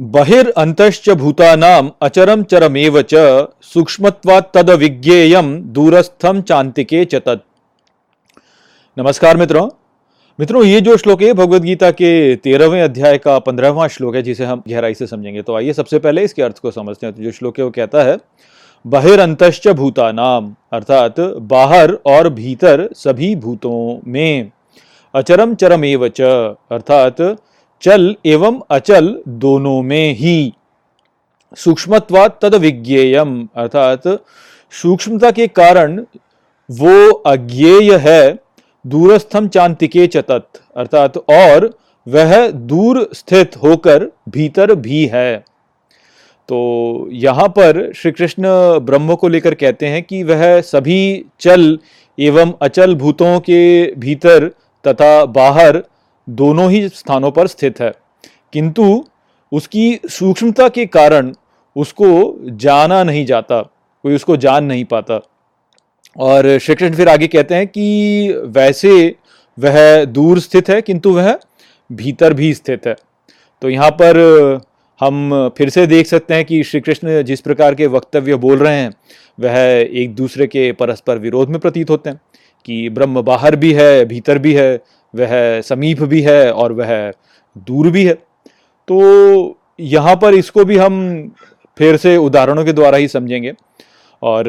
बहिर्अन्तश्च भूतानाम् अचरम चरमेव च सूक्ष्मत्वात् तद विज्ञेयम दूरस्थम चांतिके च तत्। नमस्कार मित्रों। मित्रों, ये जो श्लोक है भगवत गीता के तेरहवें अध्याय का पंद्रहवां श्लोक है, जिसे हम गहराई से समझेंगे। तो आइए सबसे पहले इसके अर्थ को समझते हैं। तो जो श्लोक है, वो कहता है बहिर्अन्तश्च भूतानाम अर्थात बाहर और भीतर सभी भूतों में अचरम चरमेव च, अर्थात चल एवं अचल दोनों में ही। सूक्ष्मत्वात तद विज्ञेयम, अर्थात सूक्ष्मता के कारण वो अज्ञेय है दूरस्थम चांतिके चतत अर्थात और वह दूर स्थित होकर भीतर भी है। तो यहाँ पर श्री कृष्ण ब्रह्म को लेकर कहते हैं कि वह सभी चल एवं अचल भूतों के भीतर तथा बाहर दोनों ही स्थानों पर स्थित है। किंतु उसकी सूक्ष्मता के कारण उसको जाना नहीं जाता, कोई उसको जान नहीं पाता। और श्री कृष्ण फिर आगे कहते हैं कि वैसे वह दूर स्थित है, किंतु वह भीतर भी स्थित है। तो यहाँ पर हम फिर से देख सकते हैं कि श्री कृष्ण जिस प्रकार के वक्तव्य बोल रहे हैं, वह एक दूसरे के परस्पर विरोध में प्रतीत होते हैं कि ब्रह्म बाहर भी है, भीतर भी है वह समीप भी है और वह दूर भी है। तो यहाँ पर इसको भी हम फिर से उदाहरणों के द्वारा ही समझेंगे। और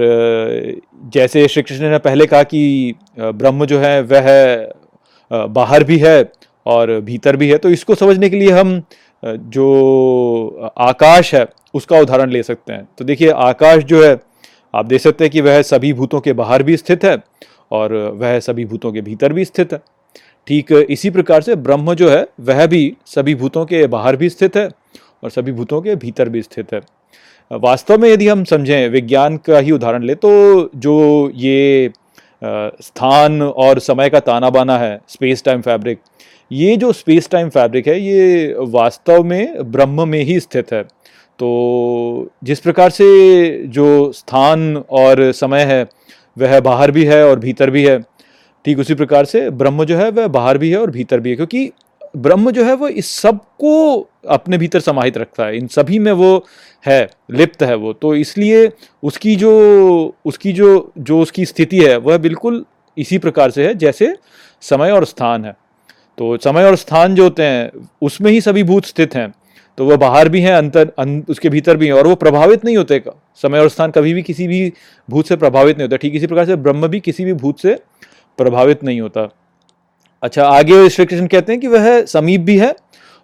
जैसे श्री कृष्ण ने पहले कहा कि ब्रह्म जो है, वह बाहर भी है और भीतर भी है तो इसको समझने के लिए हम जो आकाश है, उसका उदाहरण ले सकते हैं। तो देखिए, आकाश जो है, आप देख सकते हैं कि वह सभी भूतों के बाहर भी स्थित है और वह सभी भूतों के भीतर भी स्थित है। ठीक, इसी प्रकार से ब्रह्म जो है, वह भी सभी भूतों के बाहर भी स्थित है और सभी भूतों के भीतर भी स्थित है। वास्तव में यदि हम समझें, विज्ञान का ही उदाहरण ले तो जो ये स्थान और समय का ताना बाना है स्पेस टाइम फैब्रिक ये जो स्पेस टाइम फैब्रिक है, ये वास्तव में ब्रह्म में ही स्थित है। तो जिस प्रकार से जो स्थान और समय है, वह बाहर भी है और भीतर भी है ठीक उसी प्रकार से ब्रह्म जो है वह बाहर भी है और भीतर भी है क्योंकि ब्रह्म जो है वो इस सबको अपने भीतर समाहित रखता है। इन सभी में वो है लिप्त है वो। तो इसलिए उसकी जो उसकी जो जो उसकी स्थिति है वह बिल्कुल इसी प्रकार से है जैसे समय और स्थान है। तो समय और स्थान जो होते हैं उसमें ही सभी भूत स्थित हैं। तो वह बाहर भी हैं अंतर अं, उसके भीतर भी हैं और वो प्रभावित नहीं होते। समय और स्थान कभी भी किसी भी भूत से प्रभावित नहीं होता। ठीक इसी प्रकार से ब्रह्म भी किसी भी भूत से प्रभावित नहीं होता। अच्छा आगे श्री कृष्ण कहते हैं कि वह समीप भी है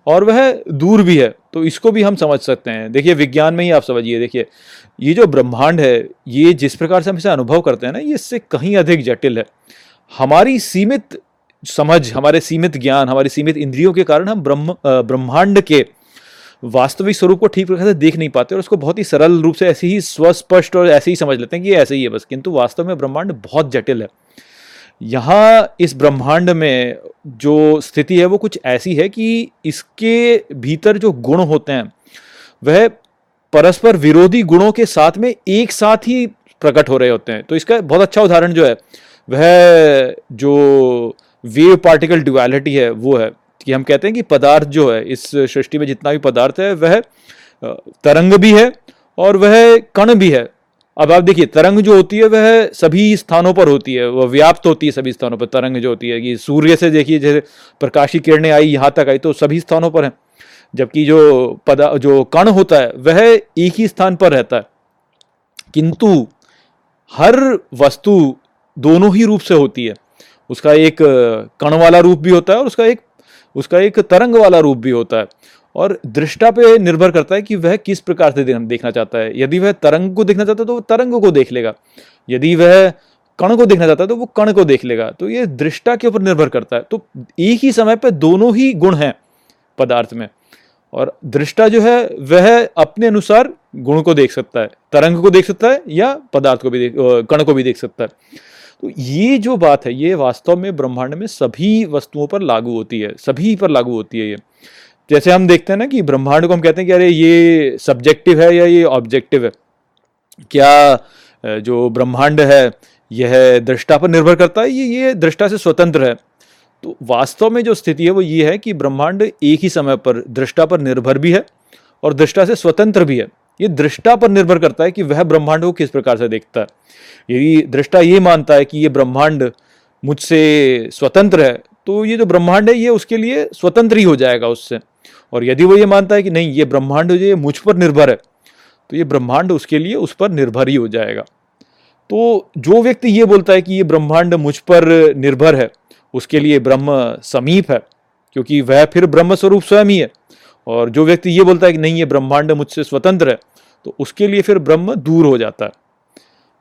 और वह दूर भी है तो इसको भी हम समझ सकते हैं। देखिए, विज्ञान में ही आप समझिए, देखिए, ये जो ब्रह्मांड है, ये जिस प्रकार से हम इसे अनुभव करते हैं ना, ये इससे कहीं अधिक जटिल है। हमारी सीमित समझ, हमारे सीमित ज्ञान, हमारी सीमित इंद्रियों के कारण हम ब्रह्म ब्रह्मांड के वास्तविक स्वरूप को ठीक प्रकार से देख नहीं पाते और उसको बहुत ही सरल रूप से ऐसे ही स्वस्पष्ट और ऐसे ही समझ लेते हैं कि ऐसे ही है बस, किंतु वास्तव में ब्रह्मांड बहुत जटिल है। यहाँ इस ब्रह्मांड में जो स्थिति है, वो कुछ ऐसी है कि इसके भीतर जो गुण होते हैं, वह परस्पर विरोधी गुणों के साथ में एक साथ ही प्रकट हो रहे होते हैं। तो इसका बहुत अच्छा उदाहरण जो है, वह जो वेव पार्टिकल ड्युअलिटी है, वो है कि हम कहते हैं कि पदार्थ जो है, इस सृष्टि में जितना भी पदार्थ है, वह तरंग भी है और वह कण भी है। अब आप देखिए, तरंग जो होती है, वह सभी स्थानों पर होती है। वह व्याप्त होती है सभी स्थानों पर। तरंग जो होती है कि सूर्य से देखिए, जैसे प्रकाशी किरणें आई यहाँ तक आई तो सभी स्थानों पर है। जबकि जो पदा, जो कण होता है, वह एक ही स्थान पर रहता है। किंतु हर वस्तु दोनों ही रूप से होती है। उसका एक कण वाला रूप भी होता है और उसका एक उसका एक तरंग वाला रूप भी होता है। और दृष्टा पे निर्भर करता है कि वह किस प्रकार से देखना चाहता है। यदि वह तरंग को देखना चाहता है तो वह तरंग को देख लेगा। यदि वह कण को देखना चाहता है तो वो कण को देख लेगा। तो ये दृष्टा के ऊपर निर्भर करता है। तो एक ही समय पर दोनों ही गुण हैं पदार्थ में। और दृष्टा जो है, वह अपने अनुसार गुण को देख सकता है। तरंग को देख सकता है या पदार्थ को भी देख कण को भी देख सकता है। तो ये जो बात है, ये वास्तव में ब्रह्मांड में सभी वस्तुओं पर लागू होती है। सभी पर लागू होती है ये। जैसे हम देखते हैं ना कि ब्रह्मांड को हम कहते हैं कि अरे ये सब्जेक्टिव है या ये ऑब्जेक्टिव है? क्या जो ब्रह्मांड है, यह दृष्टा पर निर्भर करता है? ये ये दृष्टा से स्वतंत्र है। तो वास्तव में जो स्थिति है वो ये है कि ब्रह्मांड एक ही समय पर दृष्टा पर निर्भर भी है और दृष्टा से स्वतंत्र भी है। ये दृष्टा पर निर्भर करता है कि वह ब्रह्मांड को किस प्रकार से देखता है। यदि दृष्टा ये मानता है कि ये ब्रह्मांड मुझसे स्वतंत्र है तो ये जो ब्रह्मांड है, ये उसके लिए स्वतंत्र ही हो जाएगा उससे। और यदि वो ये मानता है कि नहीं, ये ब्रह्मांड जो ये मुझ पर निर्भर है तो ये ब्रह्मांड उसके लिए उस पर निर्भर ही हो जाएगा। तो जो व्यक्ति ये बोलता है कि ये ब्रह्मांड मुझ पर निर्भर है, उसके लिए ब्रह्म समीप है, क्योंकि वह फिर ब्रह्म स्वरूप स्वयं ही है। और जो व्यक्ति ये बोलता है कि नहीं, ये ब्रह्मांड मुझसे स्वतंत्र है तो उसके लिए फिर ब्रह्म दूर हो जाता है।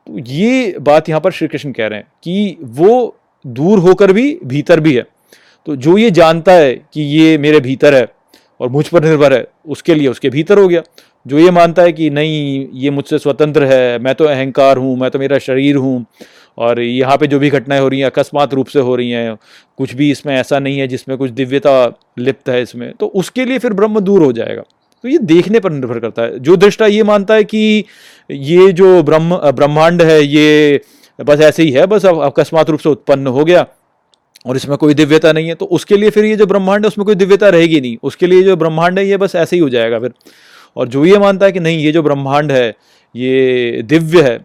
तो ये बात यहाँ पर श्री कृष्ण कह रहे हैं कि वो दूर होकर भी भीतर भी है। तो जो ये जानता है कि ये मेरे भीतर है और मुझ पर निर्भर है, उसके लिए उसके भीतर हो गया। जो ये मानता है कि नहीं, ये मुझसे स्वतंत्र है, मैं तो अहंकार हूँ, मैं तो मेरा शरीर हूँ, और यहाँ पे जो भी घटनाएँ हो रही हैं, अकस्मात रूप से हो रही हैं, कुछ भी इसमें ऐसा नहीं है जिसमें कुछ दिव्यता लिप्त है इसमें तो उसके लिए फिर ब्रह्म दूर हो जाएगा। तो ये देखने पर निर्भर करता है। जो दृष्टा ये मानता है कि ये जो ब्रह्म, ब्रह्मांड है, ये बस ऐसे ही है, बस अकस्मात रूप से उत्पन्न हो गया और इसमें कोई दिव्यता नहीं है तो उसके लिए फिर ये जो ब्रह्मांड है, उसमें कोई दिव्यता रहेगी नहीं। उसके लिए जो ब्रह्मांड है, ये बस ऐसे ही हो जाएगा फिर। और जो ये मानता है कि नहीं, ये जो ब्रह्मांड है, ये दिव्य है,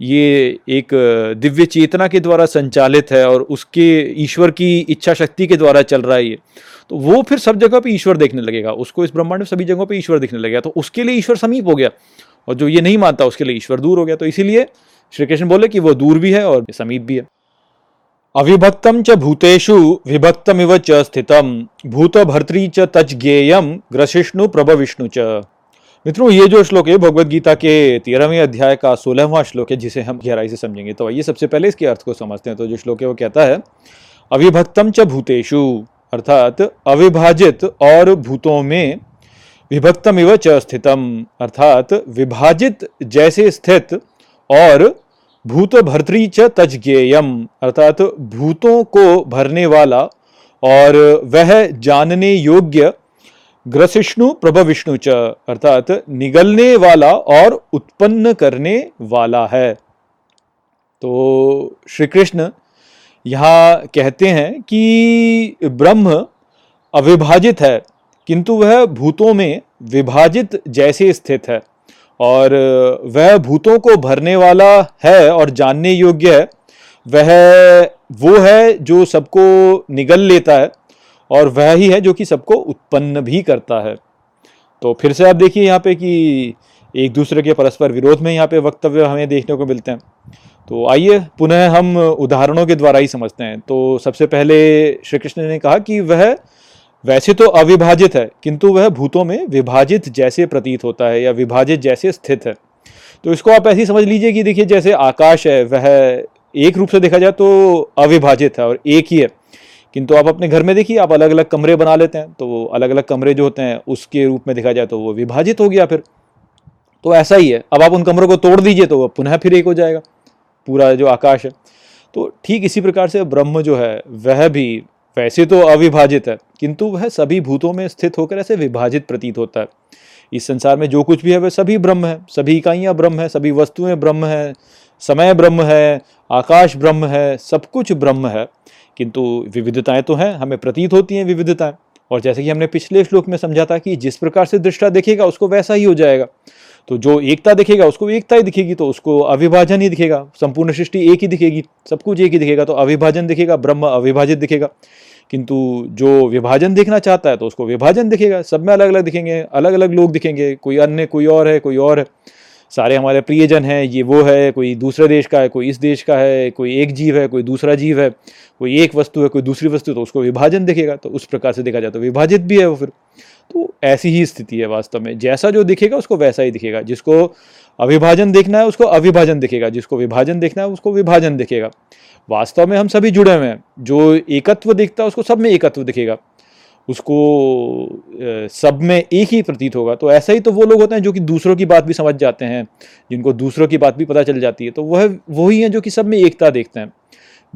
ये एक दिव्य चेतना के द्वारा संचालित है और उसके ईश्वर की इच्छा शक्ति के द्वारा चल रहा है ये तो वो फिर सब जगह पे ईश्वर देखने लगेगा। उसको इस ब्रह्मांड में सभी जगहों पे ईश्वर दिखने लगेगा। तो उसके लिए ईश्वर समीप हो गया। और जो ये नहीं मानता, उसके लिए ईश्वर दूर हो गया। तो इसीलिए श्री कृष्ण बोले कि वो दूर भी है और समीप भी है। अविभक्तम च भूतेषु, विभक्तमिव च स्थितम। भूत भर्तृ च तच ज्ञेयम ग्रशिष्णु प्रभ विष्णु च। मित्रों, ये जो श्लोक है भगवत गीता के तेरहवें अध्याय का सोलहवां श्लोक है, जिसे हम गहराई से समझेंगे। तो आइए सबसे पहले इसके अर्थ को समझते हैं। तो जो श्लोक है, वो कहता है, अविभक्तम च भूतेषु अर्थात अविभाजित और भूतों में विभक्तम इव च स्थितम। अर्थात विभाजित जैसे स्थित और भूत भर्तृ च तजज्ञेयम अर्थात भूतों को भरने वाला और वह जानने योग्य ग्रसिष्णु प्रभ विष्णु च, अर्थात निगलने वाला और उत्पन्न करने वाला है। तो श्री कृष्ण यहाँ कहते हैं कि ब्रह्म अविभाजित है, किंतु वह भूतों में विभाजित जैसे स्थित है। और वह भूतों को भरने वाला है और जानने योग्य है। वह वो है जो सबको निगल लेता है और वह ही है जो कि सबको उत्पन्न भी करता है। तो फिर से आप देखिए यहाँ पे कि एक दूसरे के परस्पर विरोध में यहाँ पे वक्तव्य हमें देखने को मिलते हैं। तो आइए पुनः हम उदाहरणों के द्वारा ही समझते हैं। तो सबसे पहले श्री कृष्ण ने कहा कि वह वैसे तो अविभाजित है, किंतु वह भूतों में विभाजित जैसे प्रतीत होता है या विभाजित जैसे स्थित है। तो इसको आप ऐसे समझ लीजिए कि देखिए, जैसे आकाश है, वह एक रूप से देखा जाए तो अविभाजित है और एक ही है। किंतु आप अपने घर में देखिए, आप अलग अलग कमरे बना लेते हैं तो वो अलग अलग कमरे जो होते हैं, उसके रूप में देखा जाए तो वो विभाजित हो गया फिर। तो ऐसा ही है। अब आप उन कमरों को तोड़ दीजिए तो वह पुनः फिर एक हो जाएगा, पूरा जो आकाश है। तो ठीक इसी प्रकार से ब्रह्म जो है, वह भी वैसे तो अविभाजित है, किंतु वह सभी भूतों में स्थित होकर ऐसे विभाजित प्रतीत होता है। इस संसार में जो कुछ भी है, वह सभी ब्रह्म है, सभी इकाइयाँ ब्रह्म है, सभी वस्तुएँ ब्रह्म है, समय ब्रह्म है, आकाश ब्रह्म है, सब कुछ ब्रह्म है। किंतु विविधताएँ तो हैं, हमें प्रतीत होती हैं विविधताएँ। और जैसे कि हमने पिछले श्लोक में समझा था कि जिस प्रकार से दृष्टा देखेगा, उसको वैसा ही हो जाएगा। तो जो एकता दिखेगा, उसको एकता ही दिखेगी तो उसको अविभाजन ही दिखेगा, संपूर्ण सृष्टि एक ही दिखेगी, सब कुछ एक ही दिखेगा तो अविभाजन दिखेगा, ब्रह्म अविभाजित दिखेगा। किंतु जो विभाजन देखना चाहता है तो उसको विभाजन दिखेगा। सब में अलग अलग दिखेंगे अलग अलग लोग दिखेंगे, कोई अन्य, कोई और है, कोई और। है सारे हमारे प्रियजन हैं, ये वो है, कोई दूसरे देश का है, कोई इस देश का है, कोई एक जीव है, कोई दूसरा जीव है, कोई एक वस्तु है, कोई दूसरी वस्तु तो उसको विभाजन दिखेगा तो उस प्रकार से देखा जाए तो विभाजित भी है वो फिर। तो ऐसी ही स्थिति है वास्तव में। जैसा जो दिखेगा, उसको वैसा ही दिखेगा। जिसको अविभाजन देखना है, उसको अविभाजन दिखेगा। जिसको विभाजन देखना है, उसको विभाजन दिखेगा। वास्तव में हम सभी जुड़े हुए हैं। जो एकत्व दिखता है, उसको सब में एकत्व दिखेगा। उसको सब में एक ही प्रतीत होगा। तो ऐसा ही तो वो लोग होते हैं जो कि दूसरों की बात भी समझ जाते हैं, जिनको दूसरों की बात भी पता चल जाती है। तो वह, वही हैं जो कि सब में एकता देखते हैं।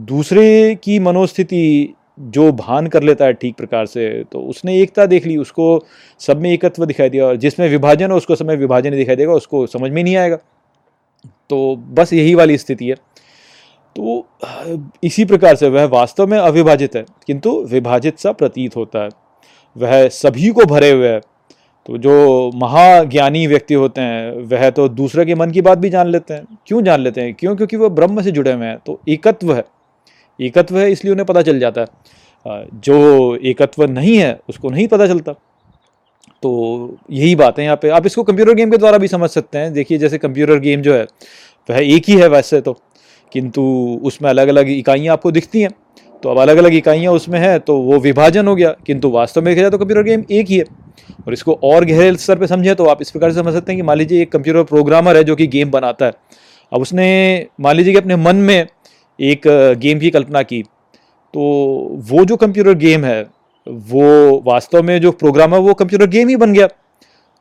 दूसरे की मनोस्थिति जो भान कर लेता है ठीक प्रकार से तो उसने एकता देख ली, उसको सब में एकत्व दिखाई दिया और जिसमें विभाजन हो उसको सब विभाजन दिखाई देगा, उसको समझ में नहीं आएगा। तो बस यही वाली स्थिति है। तो इसी प्रकार से वह वास्तव में अविभाजित है, किंतु विभाजित सा प्रतीत होता है। वह सभी को भरे हुए है। तो जो महाज्ञानी व्यक्ति होते हैं, वह तो दूसरे के मन की बात भी जान लेते हैं। क्यों जान लेते हैं? क्यों? क्योंकि वह ब्रह्म से जुड़े हुए हैं तो एकत्व है। एकत्व है, इसलिए उन्हें पता चल जाता है। जो एकत्व नहीं है, उसको नहीं पता चलता। तो यही बात है यहाँ पे। आप इसको कंप्यूटर गेम के द्वारा भी समझ सकते हैं। देखिए, जैसे कंप्यूटर गेम जो है, वह एक ही है वैसे तो। किंतु उसमें अलग अलग इकाइयाँ आपको दिखती हैं। तो अब अलग अलग इकाइयाँ उसमें हैं तो वो विभाजन हो गया। किंतु वास्तव में देखा जाए तो कंप्यूटर गेम एक ही है। और इसको और गहरे स्तर पर समझें तो आप इस प्रकार से समझ सकते हैं कि मान लीजिए एक कंप्यूटर प्रोग्रामर है जो कि गेम बनाता है। अब उसने, मान लीजिए कि अपने मन में एक गेम की कल्पना की तो वो जो कंप्यूटर गेम है, वो वास्तव में जो प्रोग्राम है, वो कंप्यूटर गेम ही बन गया।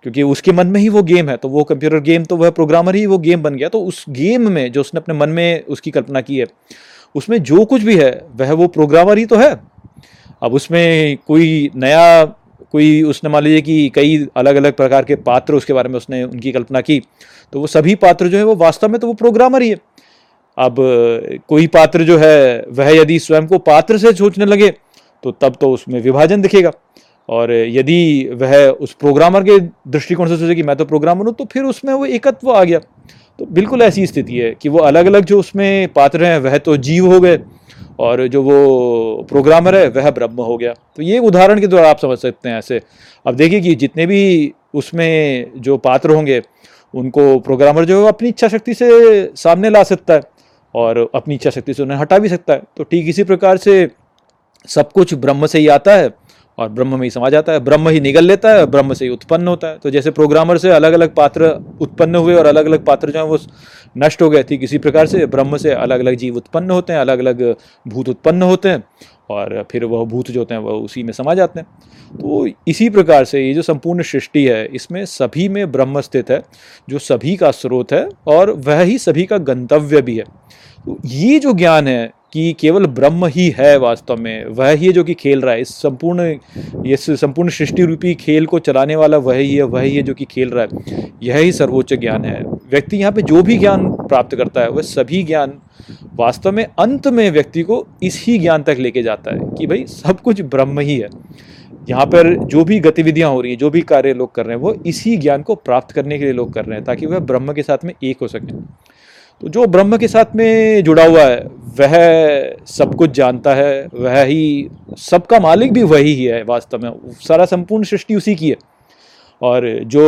क्योंकि उसके मन में ही वो गेम है तो वो कंप्यूटर गेम तो वह प्रोग्रामर ही वो गेम बन गया। तो उस गेम में जो उसने अपने मन में उसकी कल्पना की है, उसमें जो कुछ भी है, वह वो प्रोग्रामर ही तो है। अब उसमें कोई नया, कोई उसने मान लीजिए कि कई अलग अलग प्रकार के पात्र उसके बारे में उसने उनकी कल्पना की तो वो सभी पात्र जो है वो वास्तव में तो वो प्रोग्रामर ही है। अब कोई पात्र जो है, वह यदि स्वयं को पात्र से सोचने लगे तो तब तो उसमें विभाजन दिखेगा। और यदि वह उस प्रोग्रामर के दृष्टिकोण से सोचे कि मैं तो प्रोग्रामर हूँ तो फिर उसमें वो एकत्व आ गया। तो बिल्कुल ऐसी स्थिति है कि वो अलग अलग जो उसमें पात्र हैं, वह तो जीव हो गए, और जो वो प्रोग्रामर है, वह ब्रह्म हो गया। तो ये उदाहरण के द्वारा आप समझ सकते हैं ऐसे। अब देखिए कि जितने भी उसमें जो पात्र होंगे, उनको प्रोग्रामर जो है अपनी इच्छा शक्ति से सामने ला सकता है। और अपनी इच्छा शक्ति से उन्हें हटा भी सकता है। तो ठीक इसी प्रकार से सब कुछ ब्रह्म से ही आता है और ब्रह्म में ही समा जाता है। ब्रह्म ही निगल लेता है, ब्रह्म से ही उत्पन्न होता है। तो जैसे प्रोग्रामर से अलग अलग पात्र उत्पन्न हुए और अलग अलग पात्र जो है वो नष्ट हो गए थे किसी प्रकार से ब्रह्म से अलग अलग जीव उत्पन्न होते हैं अलग अलग भूत उत्पन्न होते हैं। और फिर वह भूत जो होते हैं, वह उसी में समा जाते हैं। तो इसी प्रकार से ये जो संपूर्ण सृष्टि है, इसमें सभी में ब्रह्म स्थित है, जो सभी का स्रोत है और वह ही सभी का गंतव्य भी है। तो ये जो ज्ञान है कि केवल ब्रह्म ही है वास्तव में, वह ही है जो कि खेल रहा है। इस संपूर्ण इस संपूर्ण सृष्टि रूपी खेल को चलाने वाला वह ही है, वह ही है जो कि खेल रहा है। यह ही सर्वोच्च ज्ञान है। व्यक्ति यहाँ पे जो भी ज्ञान प्राप्त करता है, वह सभी ज्ञान वास्तव में अंत में व्यक्ति को इस ज्ञान तक लेके जाता है कि भाई सब कुछ ब्रह्म ही है। यहाँ पर जो भी गतिविधियाँ हो रही हैं, जो भी कार्य लोग कर रहे हैं, वो इसी ज्ञान को प्राप्त करने के लिए लोग कर रहे हैं, ताकि वह ब्रह्म के साथ में एक हो सके। तो जो ब्रह्म के साथ में जुड़ा हुआ है, वह सब कुछ जानता है, वह ही सबका मालिक भी वही ही है वास्तव में। सारा संपूर्ण सृष्टि उसी की है। और जो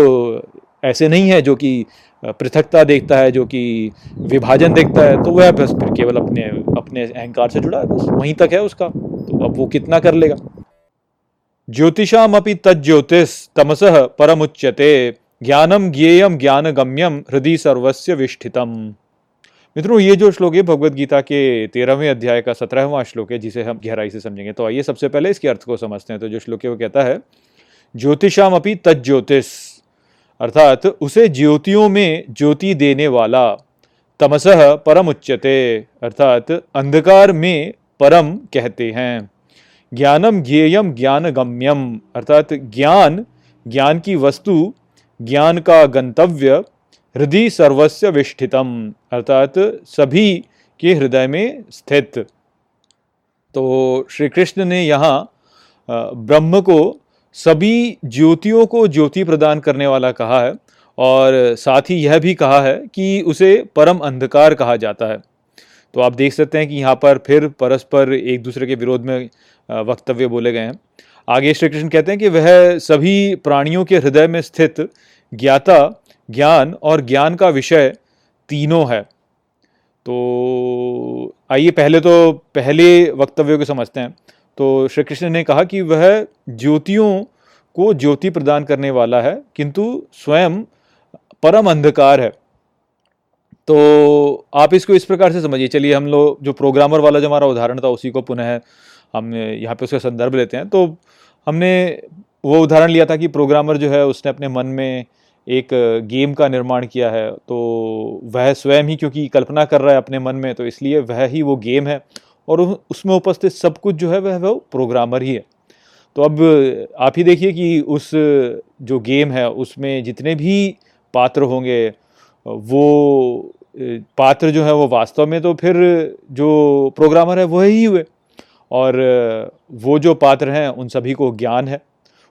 ऐसे नहीं है जो कि पृथकता देखता है, जो कि विभाजन देखता है तो वह बस फिर केवल अपने अपने अहंकार से जुड़ा है, बस वहीं तक है उसका। तो अब वो कितना कर लेगा? ज्योतिषाम अपनी तज्ज्योतिष तमस परमुच्यते ज्ञानम ज्ञेयम ज्ञान गम्यम हृदय सर्वस्व विष्ठितम। मित्रों, ये जो श्लोक है भगवत गीता के तेरहवें अध्याय का सत्रहवां श्लोक है, जिसे हम गहराई से समझेंगे। तो आइए सबसे पहले इसके अर्थ को समझते हैं। तो जो श्लोक है, वो कहता है ज्योतिषाम अपनी तज्ज्योतिष अर्थात उसे ज्योतियों में ज्योति देने वाला तमसह परम उच्चते अर्थात अंधकार में परम कहते हैं। ज्ञानम ज्ञेयम ज्ञान गम्यम अर्थात ज्ञान ज्ञान की वस्तु, ज्ञान का गंतव्य हृदय सर्वस्व विष्ठितम, अर्थात सभी के हृदय में स्थित। तो श्री कृष्ण ने यहाँ ब्रह्म को सभी ज्योतियों को ज्योति प्रदान करने वाला कहा है, और साथ ही यह भी कहा है कि उसे परम अंधकार कहा जाता है। तो आप देख सकते हैं कि यहाँ पर फिर परस्पर एक दूसरे के विरोध में वक्तव्य बोले गए हैं। आगे श्री कृष्ण कहते हैं कि वह सभी प्राणियों के हृदय में स्थित ज्ञाता ज्ञान और ज्ञान का विषय तीनों है। तो आइए पहले तो पहले वक्तव्य को समझते हैं। तो श्री कृष्ण ने कहा कि वह ज्योतियों को ज्योति प्रदान करने वाला है, किंतु स्वयं परम अंधकार है। तो आप इसको इस प्रकार से समझिए। चलिए, हम लोग जो प्रोग्रामर वाला जो हमारा उदाहरण था, उसी को पुनः हम यहाँ पे उसका संदर्भ लेते हैं। तो हमने वो उदाहरण लिया था कि प्रोग्रामर जो है, उसने अपने मन में एक गेम का निर्माण किया है तो वह स्वयं ही क्योंकि कल्पना कर रहा है अपने मन में तो इसलिए वह ही वो गेम है और उसमें उपस्थित सब कुछ जो है वह वो प्रोग्रामर ही है। तो अब आप ही देखिए कि उस, जो गेम है, उसमें जितने भी पात्र होंगे, वो पात्र जो है वो वास्तव में तो फिर जो प्रोग्रामर है वह ही हुए और वो जो पात्र हैं, उन सभी को ज्ञान है,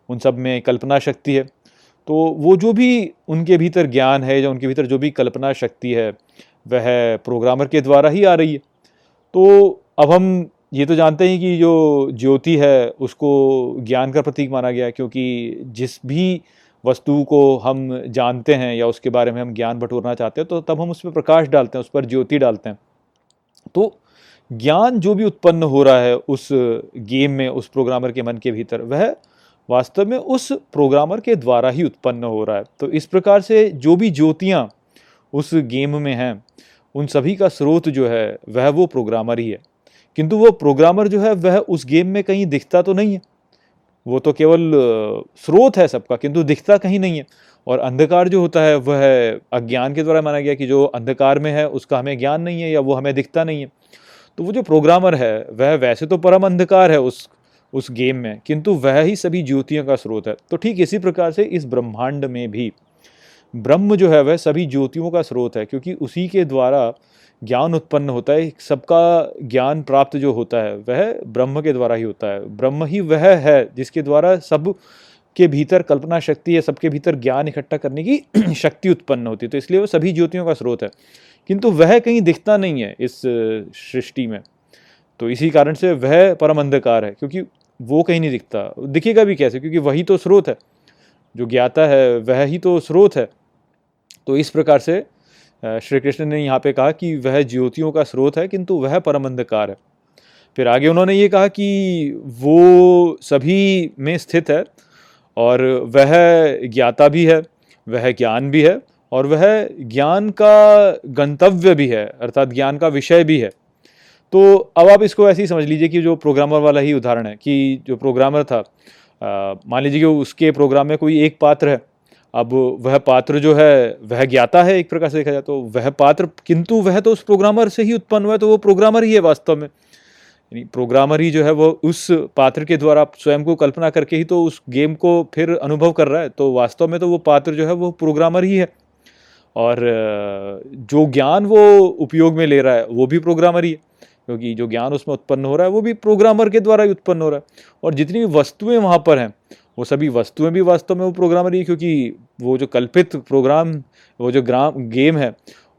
उन सब में कल्पना शक्ति है। तो वो जो भी उनके भीतर ज्ञान है या उनके भीतर जो भी कल्पना शक्ति है, वह प्रोग्रामर के द्वारा ही आ रही है। तो अब हम ये तो जानते हैं कि जो ज्योति है, उसको ज्ञान का प्रतीक माना गया क्योंकि जिस भी वस्तु को हम जानते हैं या उसके बारे में हम ज्ञान बटोरना चाहते हैं तो तब हम उस पर प्रकाश डालते हैं, उस पर ज्योति डालते हैं। तो ज्ञान जो भी उत्पन्न हो रहा है उस गेम में, उस प्रोग्रामर के मन के भीतर, वह वास्तव में उस प्रोग्रामर के द्वारा ही उत्पन्न हो रहा है। तो इस प्रकार से जो भी ज्योतियाँ उस गेम में हैं, उन सभी का स्रोत जो है, वह वो प्रोग्रामर ही है। किंतु वो प्रोग्रामर जो है, वह उस गेम में कहीं दिखता तो नहीं है। वो तो केवल स्रोत है सबका, किंतु दिखता कहीं नहीं है। और अंधकार जो होता है, वह अज्ञान के द्वारा माना गया कि जो अंधकार में है, उसका हमें ज्ञान नहीं है या वो हमें दिखता नहीं है। तो वो जो प्रोग्रामर है, वह वैसे तो परम अंधकार है उस उस गेम में। किंतु वह ही सभी ज्योतियों का स्रोत है। तो ठीक इसी प्रकार से इस ब्रह्मांड में भी ब्रह्म जो है वह सभी ज्योतियों का स्रोत है, क्योंकि उसी के द्वारा ज्ञान उत्पन्न होता है। सबका ज्ञान प्राप्त जो होता है, वह ब्रह्म के द्वारा ही होता है। ब्रह्म ही वह है जिसके द्वारा सब के भीतर कल्पना शक्ति या सबके भीतर ज्ञान इकट्ठा करने की शक्ति उत्पन्न होती है। तो इसलिए वो सभी ज्योतियों का स्रोत है। किंतु वह कहीं दिखता नहीं है इस सृष्टि में। तो इसी कारण से वह परम अंधकार है, क्योंकि वो कहीं नहीं दिखता। दिखेगा भी कैसे? क्योंकि वही तो स्रोत है। जो ज्ञाता है, वह ही तो स्रोत है। तो इस प्रकार से श्री कृष्ण ने यहाँ पे कहा कि वह ज्योतियों का स्रोत है, किंतु वह परम अंधकार है। फिर आगे उन्होंने ये कहा कि वो सभी में स्थित है और वह ज्ञाता भी है, वह ज्ञान भी है और वह ज्ञान का गंतव्य भी है, अर्थात ज्ञान का विषय भी है। तो अब आप इसको ऐसे ही समझ लीजिए कि जो प्रोग्रामर वाला ही उदाहरण है, कि जो प्रोग्रामर था मान लीजिए कि उसके प्रोग्राम में कोई एक पात्र है, अब वह पात्र जो है, वह ज्ञाता है एक प्रकार से देखा जाए तो वह पात्र किंतु वह तो उस प्रोग्रामर से ही उत्पन्न हुआ है तो वो प्रोग्रामर ही है वास्तव में। यानी प्रोग्रामर ही जो है, वो उस पात्र के द्वारा स्वयं को कल्पना करके ही तो उस गेम को फिर अनुभव कर रहा है तो वास्तव में तो वो पात्र जो है, वो प्रोग्रामर ही है। और जो ज्ञान वो उपयोग में ले रहा है, वो भी प्रोग्रामर ही है। क्योंकि जो ज्ञान उसमें उत्पन्न हो रहा है, वो भी प्रोग्रामर के द्वारा ही उत्पन्न हो रहा है। और जितनी भी वस्तुएँ वहाँ पर हैं, वो सभी वस्तुएँ भी वास्तव में वो प्रोग्रामर ही क्योंकि वो जो कल्पित प्रोग्राम वो जो ग्राम गेम है,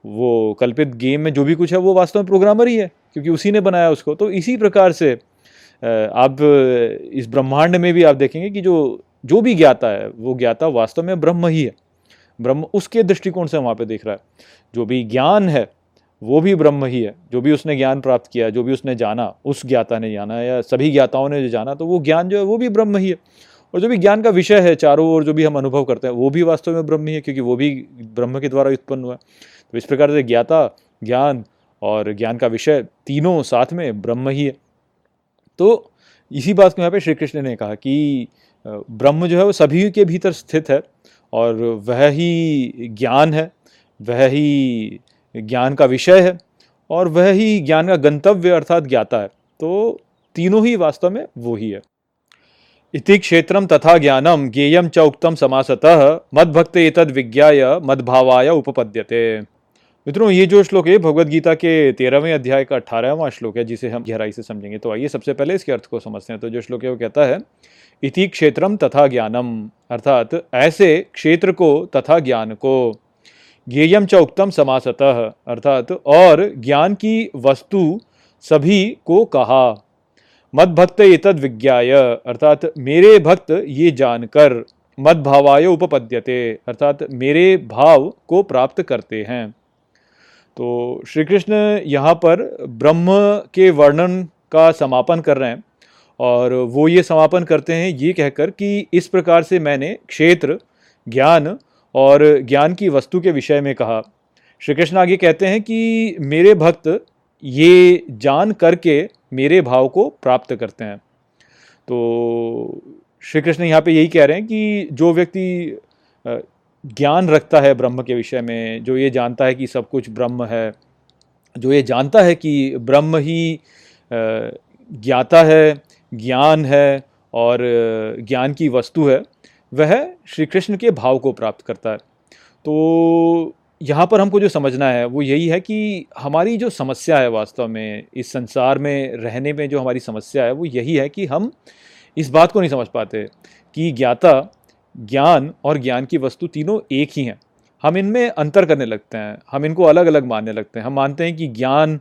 वो कल्पित गेम में जो भी कुछ है, वो वास्तव में प्रोग्रामर ही है, क्योंकि उसी ने बनाया उसको। तो इसी प्रकार से आप इस ब्रह्मांड में भी आप देखेंगे कि जो जो भी ज्ञाता है, वो ज्ञाता वास्तव में ब्रह्म ही है। ब्रह्म उसके दृष्टिकोण से वहाँ पे देख रहा है। जो भी ज्ञान है वो भी ब्रह्म ही है। जो भी उसने ज्ञान प्राप्त किया, जो भी उसने जाना, उस ज्ञाता ने जाना या सभी ज्ञाताओं ने जो जाना तो वो ज्ञान जो है वो भी ब्रह्म ही है। और जो भी ज्ञान का विषय है चारों ओर जो भी हम अनुभव करते हैं, वो भी वास्तव में ब्रह्म ही है, क्योंकि वो भी ब्रह्म के द्वारा उत्पन्न हुआ है। तो इस प्रकार से ज्ञाता, ज्ञान और ज्ञान का विषय तीनों साथ में ब्रह्म ही है। तो इसी बात को यहाँ पे श्री कृष्ण ने कहा कि ब्रह्म जो है वो सभी के भीतर स्थित है और वह ही ज्ञान है, वह ही ज्ञान का विषय है और वह ही ज्ञान का गंतव्य अर्थात ज्ञाता है। तो तीनों ही वास्तव में वो ही है। इति क्षेत्रम तथा ज्ञानम ज्ञेयम च उक्तम समासतः मदभक्त एतद विज्ञाय मदभावाय उपपद्यते। मित्रों, ये जो श्लोक है भगवत गीता के तेरहवें अध्याय का अठारहवां श्लोक है, जिसे हम गहराई से समझेंगे। तो आइए सबसे पहले इसके अर्थ को समझते हैं। तो जो श्लोक है, वो कहता है, इति क्षेत्रम तथा ज्ञानम, अर्थात ऐसे क्षेत्र को तथा ज्ञान को। ज्ञेयम च उक्तम समासतः। अर्थात, और ज्ञान की वस्तु सभी को कहा। मद भक्त एतद विज्ञाय। अर्थात, मेरे भक्त ये जानकर। मद भावाय उपपद्यते। अर्थात, मेरे भाव को प्राप्त करते हैं। तो श्री कृष्ण यहाँ पर ब्रह्म के वर्णन का समापन कर रहे हैं। और वो ये समापन करते हैं ये कहकर कि इस प्रकार से मैंने क्षेत्र, ज्ञान और ज्ञान की वस्तु के विषय में कहा। श्री कृष्ण आगे कहते हैं कि मेरे भक्त ये जान करके मेरे भाव को प्राप्त करते हैं। तो श्री कृष्ण यहाँ पे यही कह रहे हैं कि जो व्यक्ति ज्ञान रखता है ब्रह्म के विषय में, जो ये जानता है कि सब कुछ ब्रह्म है, जो ये जानता है कि ब्रह्म ही ज्ञाता है, ज्ञान है और ज्ञान की वस्तु है वह श्री कृष्ण के भाव को प्राप्त करता है। तो यहाँ पर हमको जो समझना है, वो यही है कि हमारी जो समस्या है वास्तव में, इस संसार में रहने में जो हमारी समस्या है, वो यही है कि हम इस बात को नहीं समझ पाते कि ज्ञाता, ज्ञान और ज्ञान की वस्तु तीनों एक ही हैं। हम इनमें अंतर करने लगते हैं, हम इनको अलग अलग मानने लगते हैं। हम मानते हैं कि ज्ञान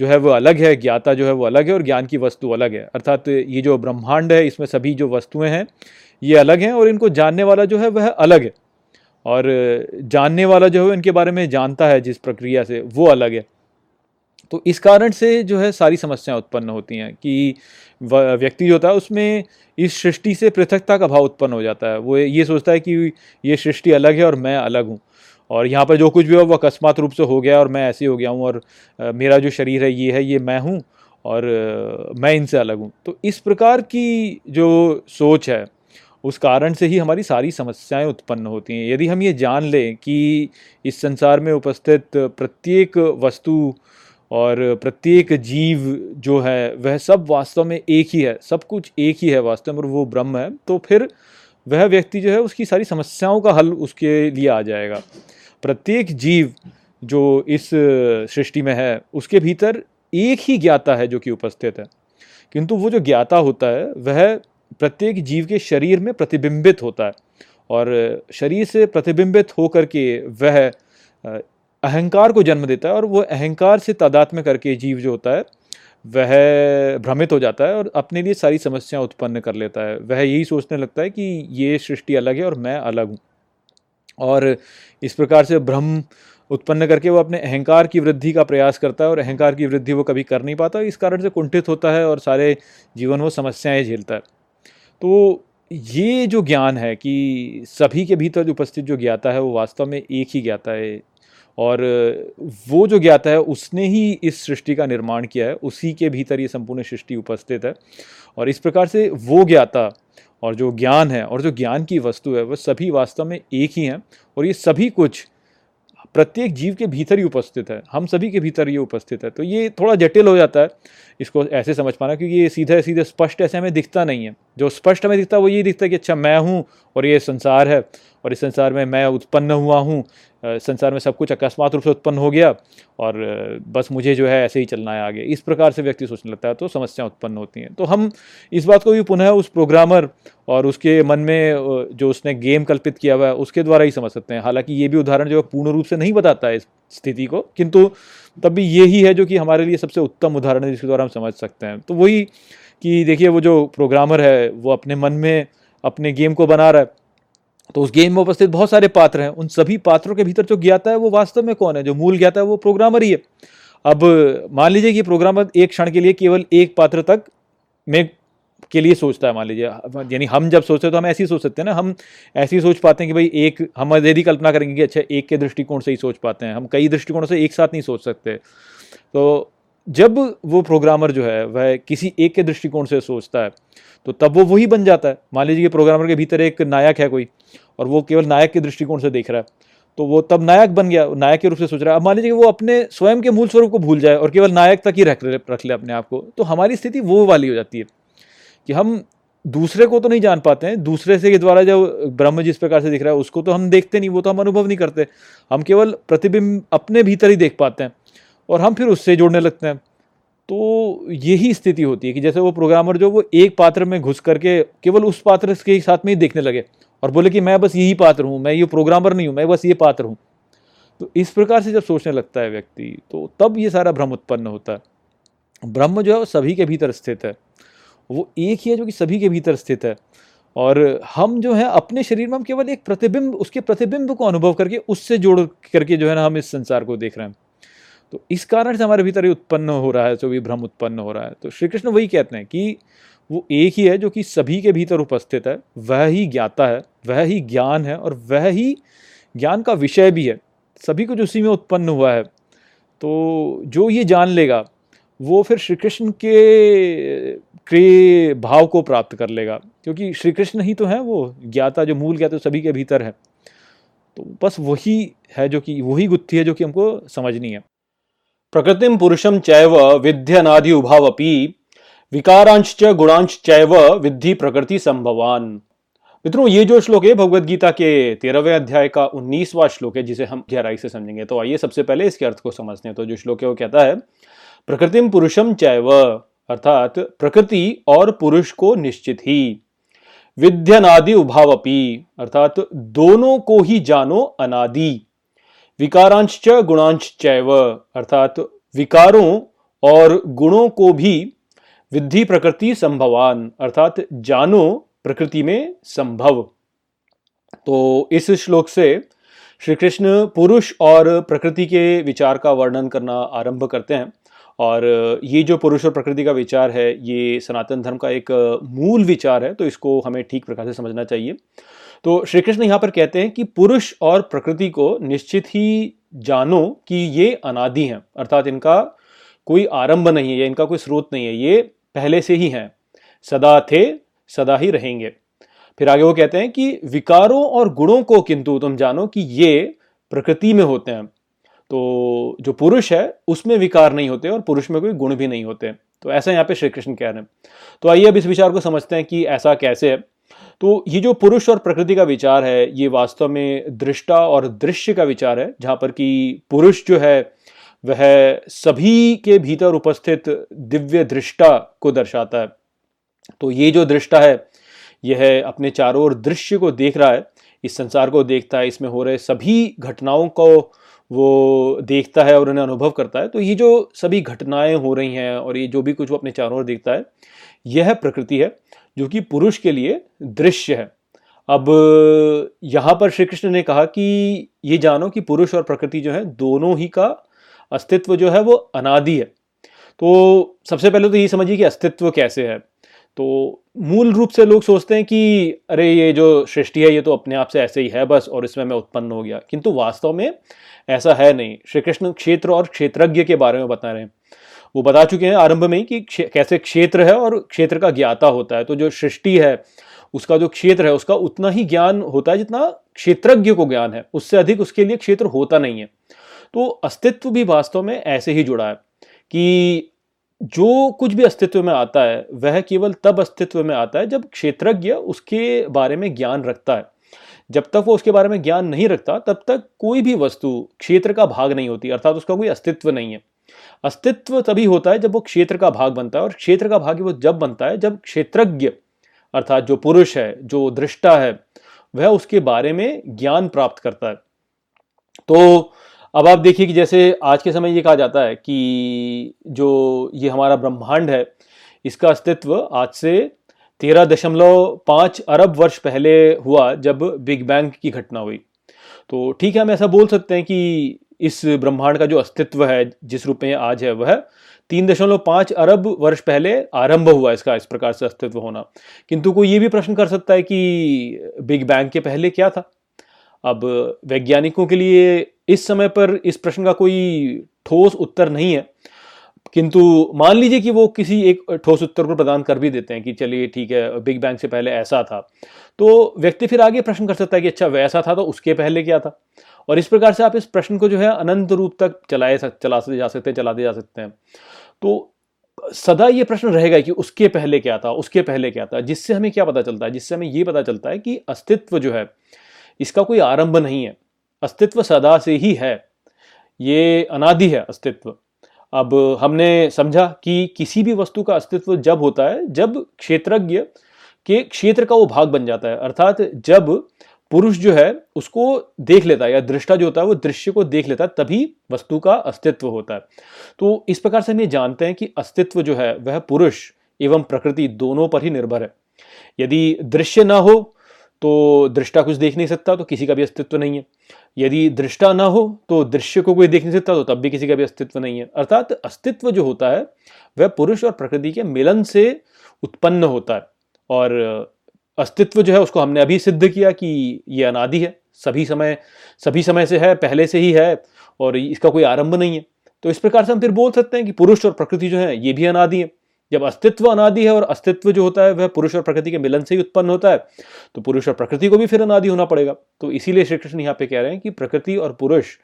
जो है वो अलग है, ज्ञाता जो है वो अलग है और ज्ञान की वस्तु अलग है। अर्थात ये जो ब्रह्मांड है, इसमें सभी जो वस्तुएँ हैं ये अलग हैं और इनको जानने वाला जो है वह अलग है। और जानने वाला जो है इनके बारे में जानता है जिस प्रक्रिया से, वो अलग है। तो इस कारण से जो है सारी समस्याएँ उत्पन्न होती हैं कि व्यक्ति जो होता है उसमें इस सृष्टि से पृथकता का भाव उत्पन्न हो जाता है। वो ये सोचता है कि ये सृष्टि अलग है और मैं अलग हूँ। और यहाँ पर जो कुछ भी हो, वो अकस्मात रूप से हो गया और मैं ऐसे हो गया हूँ और मेरा जो शरीर है, ये है, ये मैं हूँ और मैं इनसे अलग हूँ। तो इस प्रकार की जो सोच है उस कारण से ही हमारी सारी समस्याएँ उत्पन्न होती हैं। यदि हम ये जान लें कि इस संसार में उपस्थित प्रत्येक वस्तु और प्रत्येक जीव जो है, वह सब वास्तव में एक ही है, सब कुछ एक ही है वास्तव में और वो ब्रह्म है तो फिर वह व्यक्ति जो है उसकी सारी समस्याओं का हल उसके लिए आ जाएगा। प्रत्येक जीव जो इस सृष्टि में है, उसके भीतर एक ही ज्ञाता है जो कि उपस्थित है। किंतु वो जो ज्ञाता होता है, वह प्रत्येक जीव के शरीर में प्रतिबिंबित होता है और शरीर से प्रतिबिंबित होकर के वह अहंकार को जन्म देता है और वह अहंकार से तादाद में करके जीव जो होता है, वह भ्रमित हो जाता है और अपने लिए सारी समस्याएँ उत्पन्न कर लेता है। वह यही सोचने लगता है कि ये सृष्टि अलग है और मैं अलग हूँ। और इस प्रकार से भ्रम उत्पन्न करके वो अपने अहंकार की वृद्धि का प्रयास करता है और अहंकार की वृद्धि वो कभी कर नहीं पाता इस कारण से कुंठित होता है और सारे जीवन वो समस्याएँ झेलता है। तो ये जो ज्ञान है कि सभी के भीतर उपस्थित जो ज्ञाता है, वो वास्तव में एक ही ज्ञाता है और वो जो ज्ञाता है, उसने ही इस सृष्टि का निर्माण किया है, उसी के भीतर ये संपूर्ण सृष्टि उपस्थित है और इस प्रकार से वो ज्ञाता और जो ज्ञान है और जो ज्ञान की वस्तु है वह सभी वास्तव में एक ही हैं और ये सभी कुछ प्रत्येक जीव के भीतर ही उपस्थित है, हम सभी के भीतर ये उपस्थित है। तो ये थोड़ा जटिल हो जाता है, इसको ऐसे समझ पाना, क्योंकि ये सीधे सीधे स्पष्ट ऐसे हमें दिखता नहीं है। जो स्पष्ट हमें दिखता है, वो ये दिखता है कि अच्छा मैं हूँ और ये संसार है, और इस संसार में मैं उत्पन्न हुआ हूँ संसार में सब कुछ अकस्मात रूप से उत्पन्न हो गया और बस मुझे जो है ऐसे ही चलना है आगे। इस प्रकार से व्यक्ति सोचने लगता है तो समस्याएँ उत्पन्न होती हैं। तो हम इस बात को भी पुनः उस प्रोग्रामर और उसके मन में जो उसने गेम कल्पित किया हुआ है, उसके द्वारा ही समझ सकते हैं। हालाँकि ये भी उदाहरण जो है पूर्ण रूप से नहीं बताता है इस स्थिति को, किंतु तब भी यही है जो कि हमारे लिए सबसे उत्तम उदाहरण है, जिसके द्वारा हम समझ सकते हैं। तो वही कि देखिए, वो जो प्रोग्रामर है, वो अपने मन में अपने गेम को बना रहा है तो उस गेम में उपस्थित बहुत सारे पात्र हैं। उन सभी पात्रों के भीतर जो ज्ञाता है, वो वास्तव में कौन है? जो मूल ज्ञाता है, वो प्रोग्रामर ही है। अब, मान लीजिए कि प्रोग्रामर एक क्षण के लिए केवल एक पात्र तक में के लिए सोचता है, मान लीजिए। यानी हम जब सोचते हैं तो हम ऐसी सोच सकते हैं ना। हम ऐसी सोच पाते हैं कि भाई एक, हम यदि कल्पना करेंगे कि अच्छा एक के दृष्टिकोण से ही सोच पाते हैं। हम कई दृष्टिकोणों से एक साथ नहीं सोच सकते। तो जब वो प्रोग्रामर जो है, वह किसी एक के दृष्टिकोण से सोचता है तो तब वो वही बन जाता है। मान लीजिए कि प्रोग्रामर के भीतर एक नायक है कोई। और वो केवल नायक के दृष्टिकोण से देख रहा है। तो वो तब नायक बन गया, नायक के रूप से सोच रहा है। अब मान लीजिए वो अपने स्वयं के मूल स्वरूप को भूल जाए और केवल नायक तक ही रख रख ले अपने आप को तो हमारी स्थिति वो वाली हो जाती है कि हम दूसरे को तो नहीं जान पाते हैं। दूसरे से के द्वारा जब ब्रह्म जिस प्रकार से दिख रहा है, उसको तो हम देखते नहीं, वो तो हम अनुभव नहीं करते। हम केवल प्रतिबिंब अपने भीतर ही देख पाते हैं और हम फिर उससे जोड़ने लगते हैं। तो यही स्थिति होती है कि जैसे वो प्रोग्रामर जो वो एक पात्र में घुस करके केवल उस पात्र के साथ में ही देखने लगे और बोले कि मैं बस यही पात्र हूँ, मैं ये प्रोग्रामर नहीं हूँ, मैं बस ये पात्र हूँ। तो इस प्रकार से जब सोचने लगता है व्यक्ति तो तब ये सारा भ्रम उत्पन्न होता है। ब्रह्म जो है वो सभी के भीतर स्थित है। वो एक ही है जो कि सभी के भीतर स्थित है। और हम जो है, अपने शरीर में हम केवल एक प्रतिबिंब, उसके प्रतिबिंब को अनुभव करके, उससे जोड़ करके जो है ना, हम इस संसार को देख रहे हैं। तो इस कारण से हमारे भीतर ये उत्पन्न हो रहा है, जो भी भ्रम उत्पन्न हो रहा है। तो श्री कृष्ण वही कहते हैं कि वो एक ही है जो कि सभी के भीतर उपस्थित है, वह ही ज्ञाता है, वह ही ज्ञान है और वह ही ज्ञान का विषय भी है। सभी कुछ उसी में उत्पन्न हुआ है। तो जो ये जान लेगा, वो फिर श्री कृष्ण के क्रिय भाव को प्राप्त कर लेगा, क्योंकि श्री कृष्ण ही तो है वो, ज्ञाता जो मूल ज्ञाता सभी के भीतर है। तो बस वही है जो कि, वही गुत्थी है जो कि हमको समझनी है। प्रकृतिम पुरुषम चैव विद्यनादि उभावपि विकारांश गुणांश चैव विद्धि प्रकृति संभवान। मित्रों, ये जो श्लोक है भगवत गीता के तेरहवें अध्याय का उन्नीसवा श्लोक है, जिसे हम गहराई से समझेंगे। तो आइए सबसे पहले इसके अर्थ को समझते हैं। तो जो श्लोक है वो कहता है प्रकृतिम पुरुषम चैव, अर्थात प्रकृति और पुरुष को निश्चित ही विद्यनादि उभावपी, अर्थात दोनों को ही जानो अनादि। विकारांश गुणांश चैव अर्थात विकारों और गुणों को भी विद्धि प्रकृति संभवान, अर्थात जानो प्रकृति में संभव। तो इस श्लोक से श्री कृष्ण पुरुष और प्रकृति के विचार का वर्णन करना आरंभ करते हैं। और ये जो पुरुष और प्रकृति का विचार है, ये सनातन धर्म का एक मूल विचार है तो इसको हमें ठीक प्रकार से समझना चाहिए। तो श्री कृष्ण यहाँ पर कहते हैं कि पुरुष और प्रकृति को निश्चित ही जानो कि ये अनादि हैं, अर्थात इनका कोई आरंभ नहीं है, या इनका कोई स्रोत नहीं है। ये पहले से ही हैं। सदा थे, सदा ही रहेंगे। फिर आगे वो कहते हैं कि विकारों और गुणों को किंतु तुम जानो कि ये प्रकृति में होते हैं। तो जो पुरुष है, उसमें विकार नहीं होते और पुरुष में कोई गुण भी नहीं होते। तो ऐसा यहाँ पे श्री कृष्ण कह रहे हैं। तो आइए अब इस विचार को समझते हैं कि ऐसा कैसे है। तो ये जो पुरुष और प्रकृति का विचार है, ये वास्तव में दृष्टा और दृश्य का विचार है, जहाँ पर कि पुरुष जो है वह सभी के भीतर उपस्थित दिव्य दृष्टा को दर्शाता है। तो ये जो दृष्टा है, यह अपने चारों ओर दृश्य को देख रहा है, इस संसार को देखता है, इसमें हो रहे सभी घटनाओं को वो देखता है और उन्हें अनुभव करता है। तो ये जो सभी घटनाएँ हो रही हैं और ये जो भी कुछ वो अपने चारों ओर देखता है, यह प्रकृति है, जो कि पुरुष के लिए दृश्य है। अब यहाँ पर श्री कृष्ण ने कहा कि ये जानो कि पुरुष और प्रकृति जो है दोनों ही का अस्तित्व जो है वो अनादि है। तो सबसे पहले तो ये समझिए कि अस्तित्व कैसे है। तो मूल रूप से लोग सोचते हैं कि अरे ये जो सृष्टि है, ये तो अपने आप से ऐसे ही है बस, और इसमें मैं उत्पन्न हो गया। किंतु वास्तव में ऐसा है नहीं। श्री कृष्ण क्षेत्र और क्षेत्रज्ञ के बारे में बता रहे हैं। वो बता चुके हैं आरंभ में ही कि कैसे क्षेत्र है और क्षेत्र का ज्ञाता होता है। तो जो सृष्टि है, उसका जो क्षेत्र है, उसका उतना ही ज्ञान होता है जितना क्षेत्रज्ञ को ज्ञान है। उससे अधिक उसके लिए क्षेत्र होता नहीं है। तो अस्तित्व भी वास्तव में ऐसे ही जुड़ा है कि जो कुछ भी अस्तित्व में आता है, वह केवल तब अस्तित्व में आता है जब क्षेत्रज्ञ उसके बारे में ज्ञान रखता है। जब तक वो उसके बारे में ज्ञान नहीं रखता, तब तक कोई भी वस्तु क्षेत्र का भाग नहीं होती, अर्थात उसका कोई अस्तित्व नहीं है। अस्तित्व तभी होता है जब वो क्षेत्र का भाग बनता है और क्षेत्र का भाग वो जब बनता है जब क्षेत्रज्ञ, अर्थात जो पुरुष है, जो दृष्टा है, वह उसके बारे में ज्ञान प्राप्त करता है। तो अब आप देखिए कि जैसे आज के समय ये कहा जाता है कि जो ये हमारा ब्रह्मांड है, इसका अस्तित्व आज से तेरह दशमलव पाँच अरब वर्ष पहले हुआ जब बिग बैंग की घटना हुई। तो ठीक है, हम ऐसा बोल सकते हैं कि इस ब्रह्मांड का जो अस्तित्व है, जिस रूप में आज है, वह तीन दशमलव पाँच अरब वर्ष पहले आरंभ हुआ इसका, इस प्रकार से अस्तित्व होना। किंतु कोई ये भी प्रश्न कर सकता है कि बिग बैंग के पहले क्या था? अब वैज्ञानिकों के लिए इस समय पर इस प्रश्न का कोई ठोस उत्तर नहीं है। किंतु मान लीजिए कि वो किसी एक ठोस उत्तर को प्रदान कर भी देते हैं कि चलिए ठीक है, बिग बैंग से पहले ऐसा था। तो व्यक्ति फिर आगे प्रश्न कर सकता है कि अच्छा वैसा था तो उसके पहले क्या था? और इस प्रकार से आप इस प्रश्न को जो है अनंत रूप तक चलाए सक, चला जा सकते हैं चलाते जा सकते हैं। तो सदा ये प्रश्न रहेगा कि उसके पहले क्या था, उसके पहले क्या था, जिससे हमें क्या पता चलता है? जिससे हमें ये पता चलता है कि अस्तित्व जो है इसका कोई आरंभ नहीं है। अस्तित्व सदा से ही है। ये अनादि है अस्तित्व। अब हमने समझा कि किसी भी वस्तु का अस्तित्व जब होता है, जब क्षेत्रज्ञ के क्षेत्र का वो भाग बन जाता है। अर्थात जब पुरुष जो है, उसको देख लेता है या दृष्टा जो होता है, वो दृश्य को देख लेता है, तभी वस्तु का अस्तित्व होता है। तो इस प्रकार से हम ये जानते हैं कि अस्तित्व जो है, वह पुरुष एवं प्रकृति दोनों पर ही निर्भर है। यदि दृश्य ना हो तो दृष्टा कुछ देख नहीं सकता तो किसी का भी अस्तित्व नहीं है। यदि दृष्टा ना हो तो दृश्य को कोई देख नहीं सकता तो तब भी किसी का भी अस्तित्व नहीं है। अर्थात अस्तित्व जो होता है, वह पुरुष और प्रकृति के मिलन से उत्पन्न होता है। और अस्तित्व जो है, उसको हमने अभी सिद्ध किया कि ये अनादि है। सभी समय सभी समय से है, पहले से ही है, और इसका कोई आरंभ नहीं है। तो इस प्रकार से हम फिर बोल सकते हैं कि पुरुष और प्रकृति जो है, ये भी अनादि है। जब अस्तित्व अनादि है और अस्तित्व जो होता है वह पुरुष और प्रकृति के मिलन से ही उत्पन्न होता है तो पुरुष और प्रकृति को भी फिर अनादि होना पड़ेगा। तो इसीलिए श्री कृष्ण यहाँ पे कह रहे हैं कि प्रकृति और पुरुष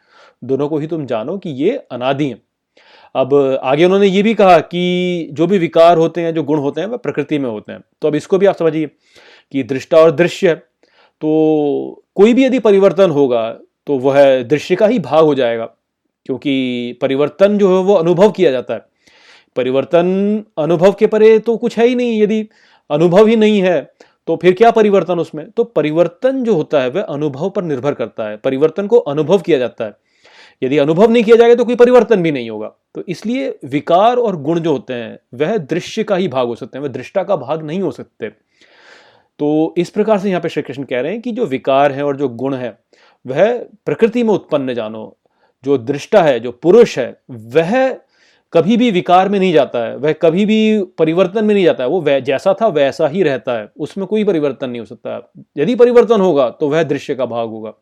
दोनों को ही तुम जानो कि ये अनादि हैं। अब आगे उन्होंने ये भी कहा कि जो भी विकार होते हैं, जो गुण होते हैं, वह प्रकृति में होते हैं। तो अब इसको भी आप समझिए कि दृष्टा और दृश्य तो कोई भी यदि परिवर्तन होगा तो वह दृश्य का ही भाग हो जाएगा, क्योंकि परिवर्तन जो है वो अनुभव किया जाता है। परिवर्तन अनुभव के परे तो कुछ है ही नहीं, यदि अनुभव ही नहीं है तो फिर क्या परिवर्तन उसमें? तो परिवर्तन जो होता है, वह अनुभव पर निर्भर करता है। परिवर्तन को अनुभव किया जाता है। यदि अनुभव नहीं किया जाएगा तो कोई परिवर्तन भी नहीं होगा। तो इसलिए विकार और गुण जो होते हैं, वह दृश्य का ही भाग हो सकते हैं, वह दृष्टा का भाग नहीं हो सकते। तो इस प्रकार से यहाँ पे श्री कृष्ण कह रहे हैं कि जो विकार है और जो गुण है, वह प्रकृति में उत्पन्न जानो। जो दृष्टा है, जो पुरुष है, वह कभी भी विकार में नहीं जाता है, वह कभी भी परिवर्तन में नहीं जाता है, वो जैसा था वैसा ही रहता है, उसमें कोई परिवर्तन नहीं हो सकता। है यदि परिवर्तन होगा तो वह दृश्य का भाग होगा।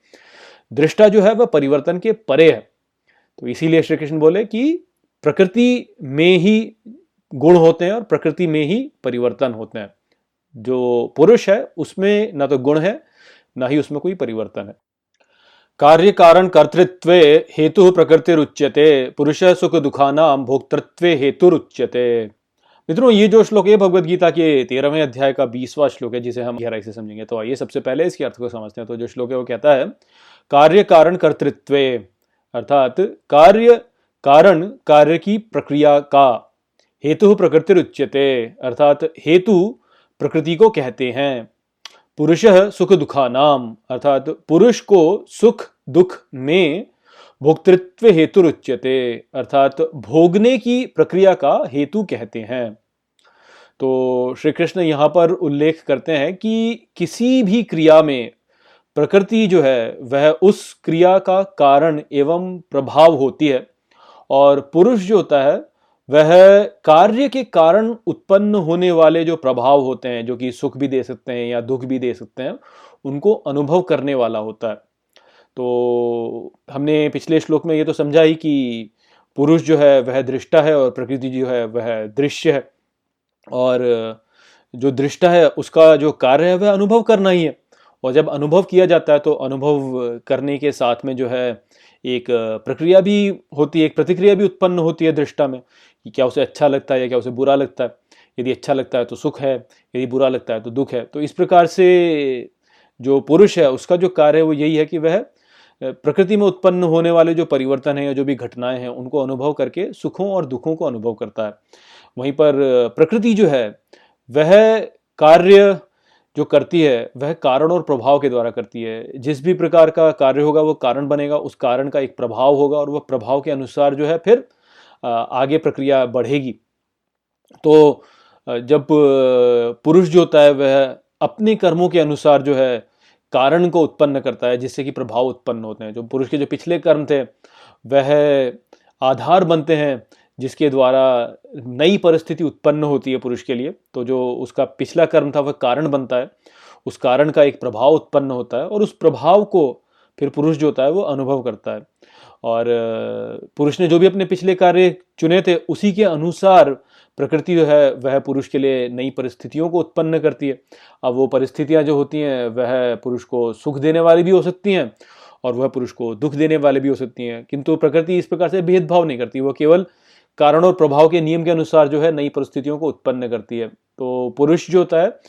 दृष्टा जो है, वह परिवर्तन के परे है। तो इसीलिए श्री कृष्ण बोले कि प्रकृति में ही गुण होते हैं और प्रकृति में ही परिवर्तन होते हैं। जो पुरुष है, उसमें ना तो गुण है, ना ही उसमें कोई परिवर्तन है। कार्य कारण कर्तृत्व हेतु प्रकृति रुच्यते पुरुष सुख दुखानाम भोक्तृत्व हेतु रुच्यते मित्रों, ये जो श्लोक है भगवत गीता के तेरहवें अध्याय का बीसवा श्लोक है, जिसे हम गहराई से समझेंगे। तो आइए सबसे पहले इसके अर्थ को समझते हैं। तो जो श्लोक है, वो कहता है कार्य कारण कर्तृत्व अर्थात कार्य कारण कार्य की प्रक्रिया का हेतु प्रकृति रुच्यते अर्थात हेतु प्रकृति को कहते हैं। पुरुष सुख दुखा नाम अर्थात पुरुष को सुख दुख में भोक्तृत्व हेतु रुच्यते, अर्थात भोगने की प्रक्रिया का हेतु कहते हैं। तो श्री कृष्ण यहाँ पर उल्लेख करते हैं कि किसी भी क्रिया में प्रकृति जो है, वह उस क्रिया का कारण एवं प्रभाव होती है और पुरुष जो होता है वह कार्य के कारण उत्पन्न होने वाले जो प्रभाव होते हैं, जो कि सुख भी दे सकते हैं या दुख भी दे सकते हैं, उनको अनुभव करने वाला होता है। तो हमने पिछले श्लोक में ये तो समझा ही कि पुरुष जो है, वह दृष्टा है और प्रकृति जो है, वह दृश्य है। और जो दृष्टा है, उसका जो कार्य है, वह अनुभव करना ही है। और जब अनुभव किया जाता है तो अनुभव करने के साथ में जो है, एक प्रक्रिया भी होती है, एक प्रतिक्रिया भी उत्पन्न होती है दृष्टा में कि क्या उसे अच्छा लगता है या क्या उसे बुरा लगता है? यदि अच्छा लगता है तो सुख है, यदि बुरा लगता है तो दुख है। तो इस प्रकार से जो पुरुष है, उसका जो कार्य है वो यही है कि वह प्रकृति में उत्पन्न होने वाले जो परिवर्तन है या जो भी घटनाएँ हैं, उनको अनुभव करके सुखों और दुखों को अनुभव करता है। वहीं पर प्रकृति जो है, वह कार्य जो करती है, वह कारण और प्रभाव के द्वारा करती है। जिस भी प्रकार का कार्य होगा, वो कारण बनेगा, उस कारण का एक प्रभाव होगा और वह प्रभाव के अनुसार जो है, फिर आगे प्रक्रिया बढ़ेगी। तो जब पुरुष जो होता है, वह अपने कर्मों के अनुसार जो है, कारण को उत्पन्न करता है, जिससे कि प्रभाव उत्पन्न होते हैं। जो पुरुष के जो पिछले कर्म थे, वह आधार बनते हैं, जिसके द्वारा नई परिस्थिति उत्पन्न होती है पुरुष के लिए। तो जो उसका पिछला कर्म था, वह कारण बनता है। उस कारण का एक प्रभाव उत्पन्न होता है और उस प्रभाव को फिर पुरुष जो होता है, वो अनुभव करता है। और पुरुष ने जो भी अपने पिछले कार्य चुने थे, उसी के अनुसार प्रकृति जो है, वह पुरुष के लिए नई परिस्थितियों को उत्पन्न करती है। अब वो परिस्थितियाँ जो होती हैं, वह पुरुष को सुख देने वाली भी हो सकती हैं और वह पुरुष को दुख देने वाले भी हो सकती हैं। किंतु प्रकृति इस प्रकार से भेदभाव नहीं करती। वह केवल कारण और प्रभाव के नियम के अनुसार जो है, नई परिस्थितियों को उत्पन्न करती है। तो पुरुष जो होता है,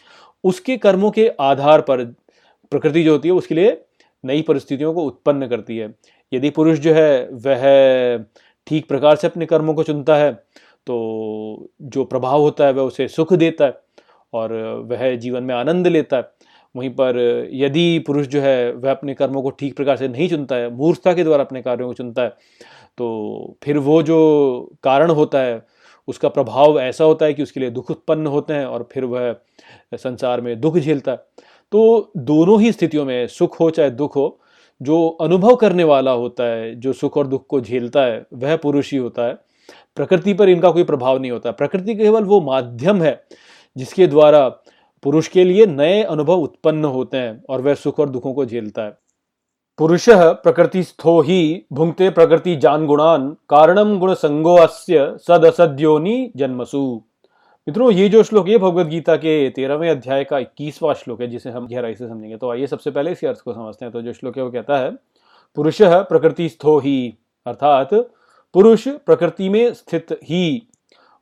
उसके कर्मों के आधार पर प्रकृति जो होती है, उसके लिए नई परिस्थितियों को उत्पन्न करती है। यदि पुरुष जो है, वह ठीक प्रकार से अपने कर्मों को चुनता है तो जो प्रभाव होता है, वह उसे सुख देता है और वह जीवन में आनंद लेता है। वहीं पर यदि पुरुष जो है, वह अपने कर्मों को ठीक प्रकार से नहीं चुनता है, मूर्खता के द्वारा अपने कार्यों को चुनता है तो फिर वो जो कारण होता है, उसका प्रभाव ऐसा होता है कि उसके लिए दुख उत्पन्न होते हैं और फिर वह संसार में दुख झेलता है। तो दोनों ही स्थितियों में सुख हो, चाहे दुख हो जो अनुभव करने वाला होता है, जो सुख और दुख को झेलता है, वह पुरुष ही होता है। प्रकृति पर इनका कोई प्रभाव नहीं होता। प्रकृति केवल वो माध्यम है, जिसके द्वारा पुरुष के लिए नए अनुभव उत्पन्न होते हैं और वह सुख और दुखों को झेलता है। पुरुष प्रकृति स्थो ही भुंगते प्रकृति जान गुणान कारणम गुण संगो अस्य सद असद्योनि जन्मसु। मित्रों, ये जो श्लोक है भगवत गीता के तेरहवें अध्याय का इक्कीसवां श्लोक है, जिसे हम गहराई से समझेंगे। तो आइए सबसे पहले इसके अर्थ को समझते हैं। तो जो श्लोक है, वो कहता है, पुरुष प्रकृति स्थो ही अर्थात, पुरुष प्रकृति में स्थित ही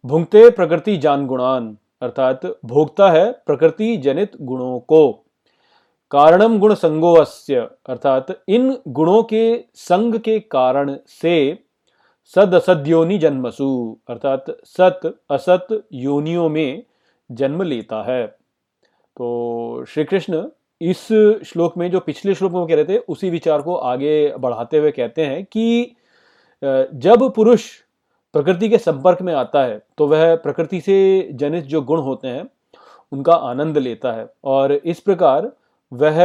भुंगते प्रकृति जान गुणान अर्थात भोगता है प्रकृति जनित गुणों को कारणम गुण संगो अर्थात, इन गुणों के संग के कारण से सद असद योनि जन्मसु, अर्थात सत असत योनियों में जन्म लेता है। तो श्री कृष्ण इस श्लोक में, जो पिछले श्लोक में कह रहे थे, उसी विचार को आगे बढ़ाते हुए कहते हैं कि जब पुरुष प्रकृति के संपर्क में आता है तो वह प्रकृति से जनित जो गुण होते हैं, उनका आनंद लेता है और इस प्रकार वह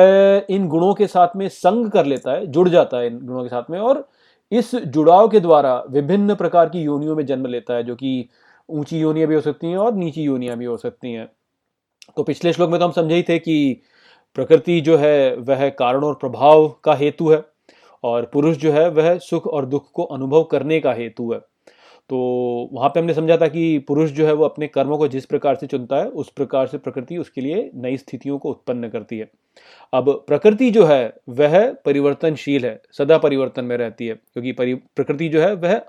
इन गुणों के साथ में संग कर लेता है, जुड़ जाता है इन गुणों के साथ में और इस जुड़ाव के द्वारा विभिन्न प्रकार की योनियों में जन्म लेता है, जो कि ऊँची योनियाँ भी हो सकती हैं और नीची योनियाँ भी हो सकती हैं। तो पिछले श्लोक में तो हम समझे ही थे कि प्रकृति जो है, वह कारण और प्रभाव का हेतु है और पुरुष जो है, वह सुख और दुख को अनुभव करने का हेतु है। तो वहाँ पे हमने समझा था कि पुरुष जो है वो अपने कर्मों को जिस प्रकार से चुनता है, उस प्रकार से प्रकृति उसके लिए नई स्थितियों को उत्पन्न करती है। अब प्रकृति जो है, वह परिवर्तनशील है, सदा परिवर्तन में रहती है, क्योंकि परि, प्रकृति जो है, वह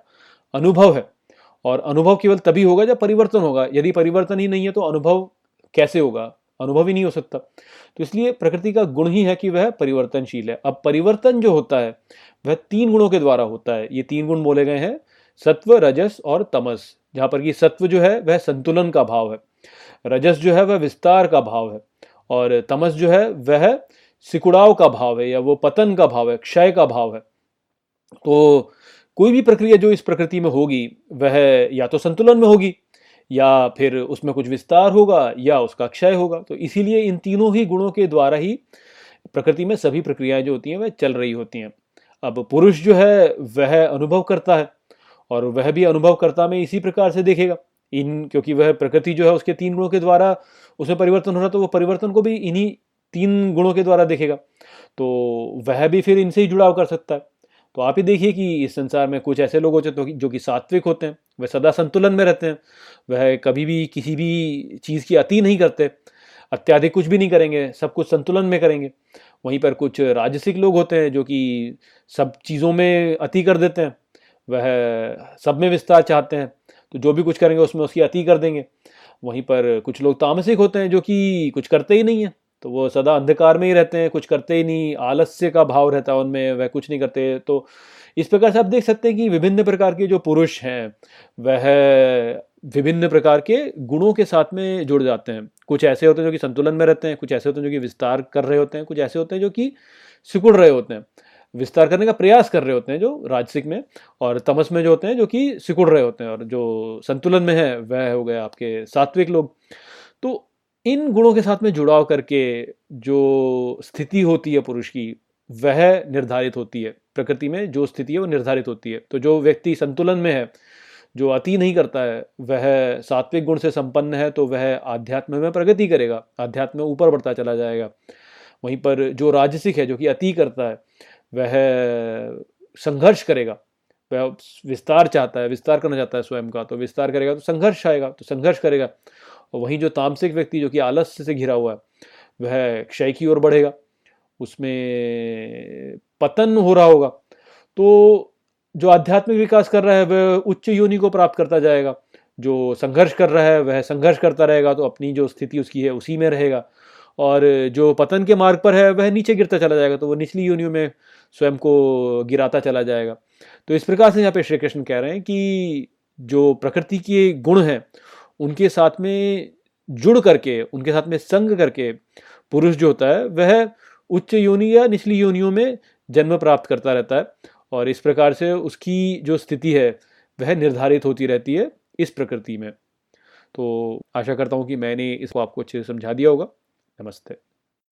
अनुभव है। और अनुभव केवल तभी होगा जब परिवर्तन होगा। यदि परिवर्तन ही नहीं है तो अनुभव कैसे होगा? अनुभव ही नहीं हो सकता। तो इसलिए प्रकृति का गुण ही है कि वह परिवर्तनशील है। अब परिवर्तन जो होता है, वह तीन गुणों के द्वारा होता है। ये तीन गुण बोले गए हैं सत्व, रजस और तमस। जहाँ पर कि सत्व जो है, वह संतुलन का भाव है। रजस जो है, वह विस्तार का भाव है। और तमस जो है, वह सिकुड़ाव का भाव है या वो पतन का भाव है, क्षय का भाव है। तो कोई भी प्रक्रिया जो इस प्रकृति में होगी, वह या तो संतुलन में होगी, या फिर उसमें कुछ विस्तार होगा, या उसका क्षय होगा। तो इसीलिए इन तीनों ही गुणों के द्वारा ही प्रकृति में सभी प्रक्रियाएँ जो होती हैं, वह चल रही होती हैं। अब पुरुष जो है, वह अनुभव करता है। और वह भी अनुभवकर्ता में इसी प्रकार से देखेगा। इन, क्योंकि वह प्रकृति जो है उसके तीन गुणों के द्वारा उसमें परिवर्तन हो रहा तो वो परिवर्तन को भी इन्हीं तीन गुणों के द्वारा देखेगा। तो वह भी फिर इनसे ही जुड़ाव कर सकता है। तो आप ही देखिए कि इस संसार में कुछ ऐसे लोग होते हैं तो जो कि सात्विक होते हैं, वह सदा संतुलन में रहते हैं, वह कभी भी किसी भी चीज़ की अति नहीं करते, अत्याधिक कुछ भी नहीं करेंगे, सब कुछ संतुलन में करेंगे। वहीं पर कुछ राजसिक लोग होते हैं जो कि सब चीज़ों में अति कर देते हैं वह सब में विस्तार चाहते हैं तो जो भी कुछ करेंगे उसमें उसकी अति कर देंगे। वहीं पर कुछ लोग तामसिक होते हैं जो कि कुछ करते ही नहीं है तो वो सदा अंधकार में ही रहते हैं, कुछ करते ही नहीं, आलस्य का भाव रहता है उनमें, वह कुछ नहीं करते। तो इस प्रकार से आप देख सकते हैं कि विभिन्न प्रकार के जो पुरुष हैं, वह विभिन्न प्रकार के गुणों के साथ में जुड़ जाते हैं। कुछ ऐसे होते हैं जो कि संतुलन में रहते हैं, कुछ ऐसे होते हैं जो कि विस्तार कर रहे होते हैं, कुछ ऐसे होते हैं जो कि सिकुड़ रहे होते हैं। विस्तार करने का प्रयास कर रहे होते हैं जो राजसिक में और तमस में जो होते हैं, जो कि सिकुड़ रहे होते हैं और जो संतुलन में है, वह हो गए आपके सात्विक लोग। तो इन गुणों के साथ में जुड़ाव करके जो स्थिति होती है पुरुष की, वह निर्धारित होती है। प्रकृति में जो स्थिति है, वो निर्धारित होती है। तो जो व्यक्ति संतुलन में है, जो अति नहीं करता है, वह सात्विक गुण से संपन्न है तो वह आध्यात्म में प्रगति करेगा, आध्यात्म में ऊपर बढ़ता चला जाएगा। वहीं पर जो राजसिक है, जो कि अति करता है वह संघर्ष करेगा। वह विस्तार चाहता है, विस्तार करना चाहता है स्वयं का तो विस्तार करेगा तो संघर्ष आएगा तो संघर्ष करेगा। और वहीं जो तामसिक व्यक्ति जो कि आलस्य से घिरा हुआ है, वह क्षय की ओर बढ़ेगा। उसमें पतन हो रहा होगा। तो जो आध्यात्मिक विकास कर रहा है, वह उच्च योनि को प्राप्त करता जाएगा। जो संघर्ष कर रहा है, वह संघर्ष करता रहेगा तो अपनी जो स्थिति उसकी है, उसी में रहेगा। और जो पतन के मार्ग पर है, वह नीचे गिरता चला जाएगा तो वो निचली योनियों में स्वयं को गिराता चला जाएगा। तो इस प्रकार से यहाँ पे श्री कृष्ण कह रहे हैं कि जो प्रकृति के गुण हैं, उनके साथ में जुड़ करके, उनके साथ में संग करके पुरुष जो होता है, वह उच्च योनि या निचली योनियों में जन्म प्राप्त करता रहता है और इस प्रकार से उसकी जो स्थिति है, वह निर्धारित होती रहती है इस प्रकृति में। तो आशा करता हूँ कि मैंने इसको आपको अच्छे से समझा दिया होगा। नमस्ते।